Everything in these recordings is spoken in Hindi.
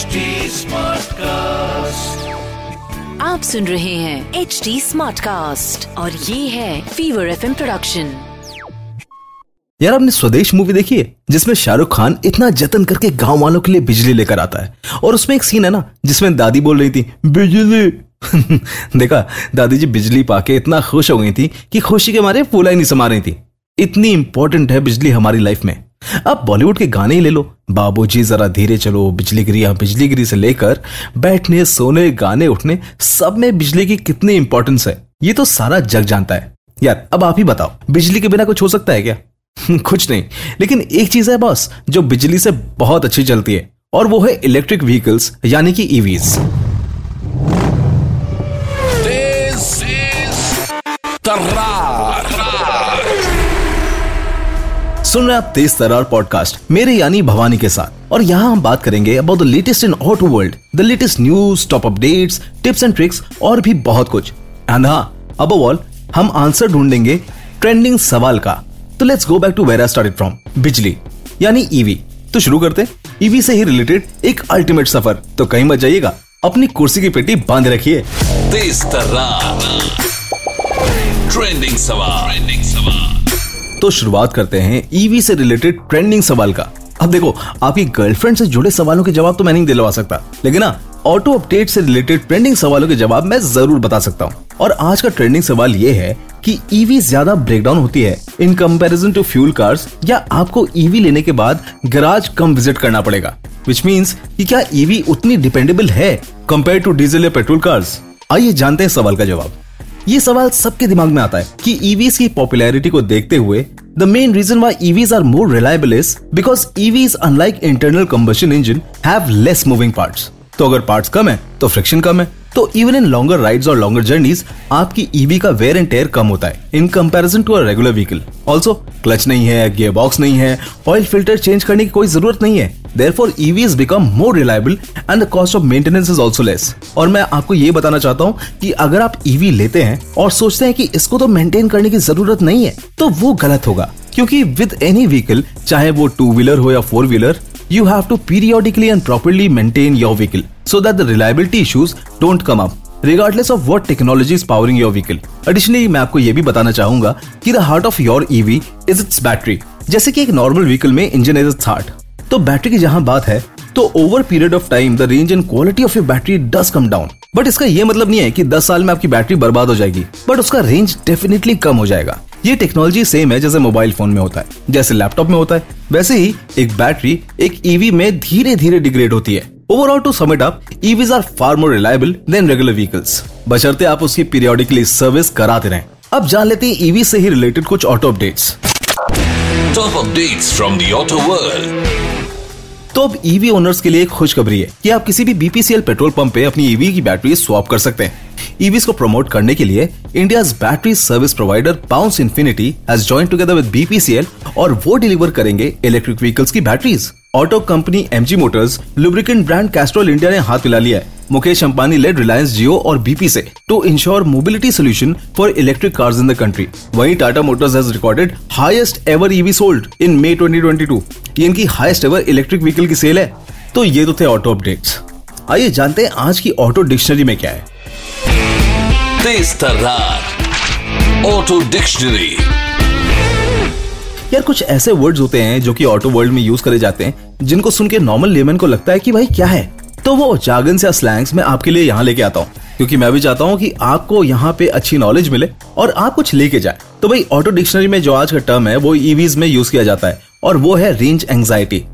HD Smartcast. आप सुन रहे हैं एच डी स्मार्ट कास्ट और ये है फीवर एफ़ प्रोडक्शन यार आपने स्वदेश मूवी देखी है जिसमें शाहरुख खान इतना जतन करके गाँव वालों के लिए बिजली लेकर आता है? और उसमें एक सीन है ना जिसमें दादी बोल रही थी बिजली! देखा दादी जी बिजली पाके इतना खुश हो गई थी कि खुशी के मारे फूला ही नहीं समा रही थी। इतनी इंपॉर्टेंट है बिजली हमारी लाइफ में। अब बॉलीवुड के गाने ही ले लो। बाबूजी, जरा धीरे चलो बिजली गिरी या बिजली गिरी से लेकर बैठने, सोने, गाने, उठने, सब में बिजली की कितनी इंपॉर्टेंस है। ये तो सारा जग जानता है। यार, अब आप ही बताओ, बिजली के बिना कुछ हो सकता है क्या? कुछ नहीं। लेकिन एक चीज़ है बॉस, जो बिजली से बहुत अच्छी चलती है, और वो है इलेक्ट्रिक व्हीकल्स यानी कि ईवीज This सुन रहे आप तेज तरार पॉडकास्ट मेरे यानी भवानी के साथ। और यहाँ हम बात करेंगे about the latest in auto world the latest news top updates tips and tricks और भी बहुत कुछ। एंड हाँ अब ऑल हम आंसर ढूंढेंगे ट्रेंडिंग सवाल का। तो let's go back to where started from बिजली, यानी ईवी तो शुरू करते ईवी से ही रिलेटेड एक अल्टीमेट सफ़र। तो कहीं मत जाइएगा, अपनी कुर्सी की पेटी बाँध रखिए। तेज तर्रार ट्रेंडिंग सवाल। तो शुरुआत करते हैं ईवी से रिलेटेड ट्रेंडिंग सवाल का। अब देखो, आपकी गर्लफ्रेंड से जुड़े सवालों के जवाब तो मैं नहीं दिलवा सकता। लेकिन ना ऑटो अपडेट से रिलेटेड ट्रेंडिंग सवालों के जवाब मैं ज़रूर बता सकता हूँ। और आज का ट्रेंडिंग सवाल ये है कि ईवी ज़्यादा ब्रेकडाउन होती है in comparison to fuel cars या आपको ईवी लेने के बाद गराज कम विज़िट करना पड़ेगा। विच मीन्स कि क्या ईवी उतनी डिपेंडेबल है कंपेयर टू डीजल या पेट्रोल कार्स आइए जानते हैं सवाल का जवाब। ये सवाल सबके दिमाग में आता है कि ईवीज की पॉपुलैरिटी को देखते हुए the main reason why EVs are more reliable is because EVs unlike internal combustion engine have less moving parts तो अगर पार्ट्स कम है तो फ्रिक्शन कम है। तो इवन इन लॉन्गर राइड्स और लॉन्गर जर्नीज आपकी ईवी का वेयर एंड टेयर कम होता है in comparison to a regular vehicle also clutch नहीं है गियर बॉक्स नहीं है ऑयल फ़िल्टर चेंज करने की कोई ज़रूरत नहीं है. Therefore, EVs become more reliable and the cost of maintenance is also less. और मैं आपको ये बताना चाहता हूँ कि अगर आप EV लेते हैं और सोचते हैं कि इसको तो मेंटेन करने की ज़रूरत नहीं है तो वो गलत होगा. क्योंकि विद एनी व्हीकल चाहे वो टू व्हीलर हो या four wheeler you have to periodically and properly maintain your vehicle. So that the reliability issues don't come up regardless of what technology is powering your vehicle. Additionally, मैं आपको ये भी बताना चाहूँगा कि the heart of your EV is its battery. जैसे कि एक नॉर्मल व्हीकल में इंजन इज़ its heart. तो बैटरी की जहाँ बात है तो over period of time the range and quality of your battery does come down but इसका ये मतलब नहीं है कि 10 साल में आपकी बैटरी बर्बाद हो जाएगी बट उसका रेंज डेफिनेटली कम हो जाएगा ये टेक्नोलॉजी सेम है जैसे मोबाइल फ़ोन में होता है जैसे लैपटॉप में होता है वैसे ही एक बैटरी एक ईवी में धीरे धीरे डिग्रेड होती है overall to it up EVs are far more reliable than regular vehicles बशर्ते आप उसकी पीरियोडिकली सर्विस कराते रहें। अब जान लेते हैं ईवी से ही रिलेटेड कुछ auto updates top updates from the auto world. तो अब ईवी ओनर्स के लिए एक खुशखबरी है कि आप किसी भी बीपीसीएल पेट्रोल पंप पे अपनी ईवी की बैटरी स्वैप कर सकते हैं। ईवीज को प्रमोट करने के लिए India battery service provider Bounce Infinity has join together with BPCL और वो डिलीवर करेंगे इलेक्ट्रिक व्हीकल्स की batteries auto company MG Motors lubricant brand Castrol India ने हाथ मिला लिया मुकेश अंबानी लेड रिलायंस जियो और बीपी से to ensure mobility solution for electric cars in the country वहीं Tata Motors has recorded highest ever EV sold in May 2022 ये इनकी हाईएस्ट एवर इलेक्ट्रिक व्हीकल की सेल है। तो ये तो थे ऑटो अपडेट्स आइए जानते हैं आज की ऑटो डिक्शनरी में क्या है। तेज तर्रार। Auto dictionary. यार, कुछ ऐसे वर्ड्स होते हैं जो कि ऑटो वर्ल्ड में यूज़ करे जाते हैं, जिनको सुन के नॉर्मल लेमन को लगता है कि भाई क्या है? तो वो जागन या स्लैंग्स मैं आपके लिए यहाँ लेके आता हूँ, क्योंकि मैं भी चाहता हूँ कि आपको यहाँ पे अच्छी नॉलेज मिले और आप कुछ लेके जाए। तो भाई, ऑटो डिक्शनरी में जो आज का टर्म है, वो ईवीज में यूज़ किया जाता है और वो है रेंज एंजाइटी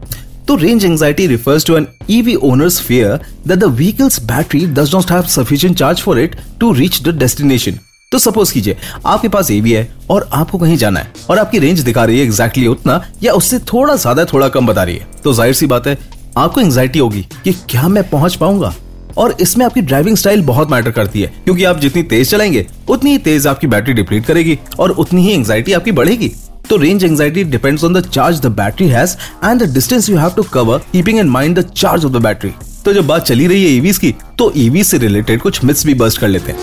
तो range anxiety refers to an EV owner's fear that the vehicle's battery does not have sufficient charge for it to reach the destination. तो सपोज़ कीजिए, आपके पास एवी है और आपको कहीं जाना है और आपकी रेंज दिखा रही है एग्जैक्टली exactly उतना या उससे थोड़ा ज़्यादा, थोड़ा कम बता रही है। तो ज़ाहिर सी बात है, आपको एंग्जाइटी होगी कि क्या मैं पहुँच पाऊँगा? और इसमें आपकी ड्राइविंग स्टाइल बहुत मैटर करती है, क्योंकि आप जितनी तेज चलाएँगे, उतनी ही तेज आपकी बैटरी डिप्लीट करेगी और उतनी ही एंग्जाइटी आपकी बढ़ेगी। तो range anxiety depends on the charge the battery has and the distance you have to cover keeping in mind the charge of the battery तो जब बात चली रही है ईवीज की तो ईवी से रिलेटेड कुछ मिथ्स भी बस्ट कर लेते हैं।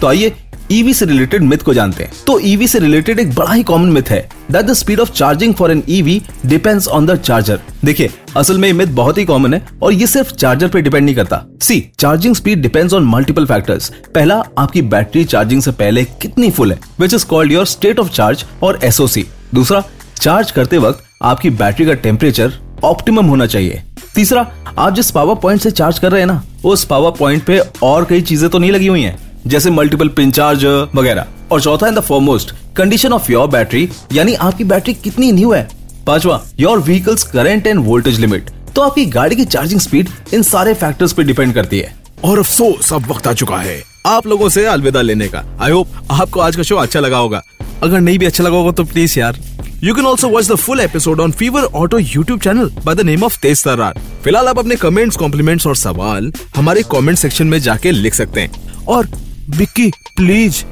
तो आइए ईवी से रिलेटेड मिथ को जानते हैं। तो ईवी से रिलेटेड एक बड़ा ही कॉमन मिथ है that the speed of charging for an EV depends on the charger देखिए, असल में ये मिथ बहुत ही कॉमन है और ये सिर्फ़ चार्जर पे डिपेंड नहीं करता। See charging speed depends on multiple factors पहला, आपकी बैटरी चार्जिंग से पहले कितनी फुल है which is called your state of charge और एसओसी दूसरा चार्ज करते वक्त आपकी बैटरी का टेम्परेचर ऑप्टिमम होना चाहिए। तीसरा, आप जिस पावर पॉइंट से चार्ज कर रहे हैं ना, उस पावर पॉइंट पे और कई चीज़ें तो नहीं लगी हुई हैं। जैसे मल्टीपल पिन चार्ज वगैरह। और चौथा in the foremost condition of your battery यानी आपकी बैटरी कितनी न्यू है। पांचवा your vehicles current and voltage limit तो आपकी गाड़ी की चार्जिंग स्पीड इन सारे फैक्टर्स पे डिपेंड करती है। और अफसोस, अब वक्त आ चुका है। आप लोगों से अलविदा लेने का। आई होप आपको आज का शो अच्छा लगा होगा। अगर नहीं भी अच्छा लगा होगा तो प्लीज़ यार। You can also watch the full episode on fever auto YouTube channel by the name of तेज तर्रार फ़िलहाल आप अपने कमेंट्स कॉम्प्लीमेंट्स और सवाल हमारे कमेंट सेक्शन में जाके लिख सकते हैं। और Bikki please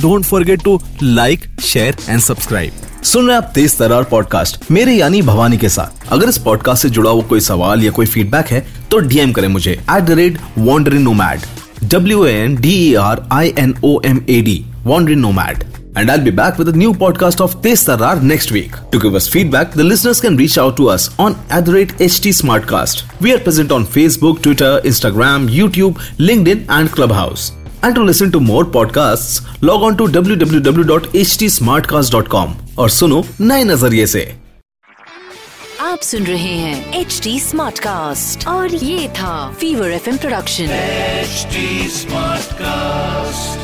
don't forget to like share and subscribe सुन रहे आप तेज तरार पॉडकास्ट मेरे यानी भवानी के साथ अगर इस पॉडकास्ट से जुड़ा हुआ कोई सवाल या कोई फीडबैक है तो डीएम करें मुझे at the rate wanderin nomad W N D E R I N O M A D wanderin nomad And I'll be back with a new podcast of Tez Tarar next week. To give us feedback, the listeners can reach out to us on at HT Smartcast. We are present on Facebook, Twitter, Instagram, YouTube, LinkedIn, and Clubhouse. And to listen to more podcast log on to W W W dot H T smart cast dot com और सुनो नए नज़रिए से। आप सुन रहे हैं एच टी स्मार्ट कास्ट और ये था fever F M production H smart cast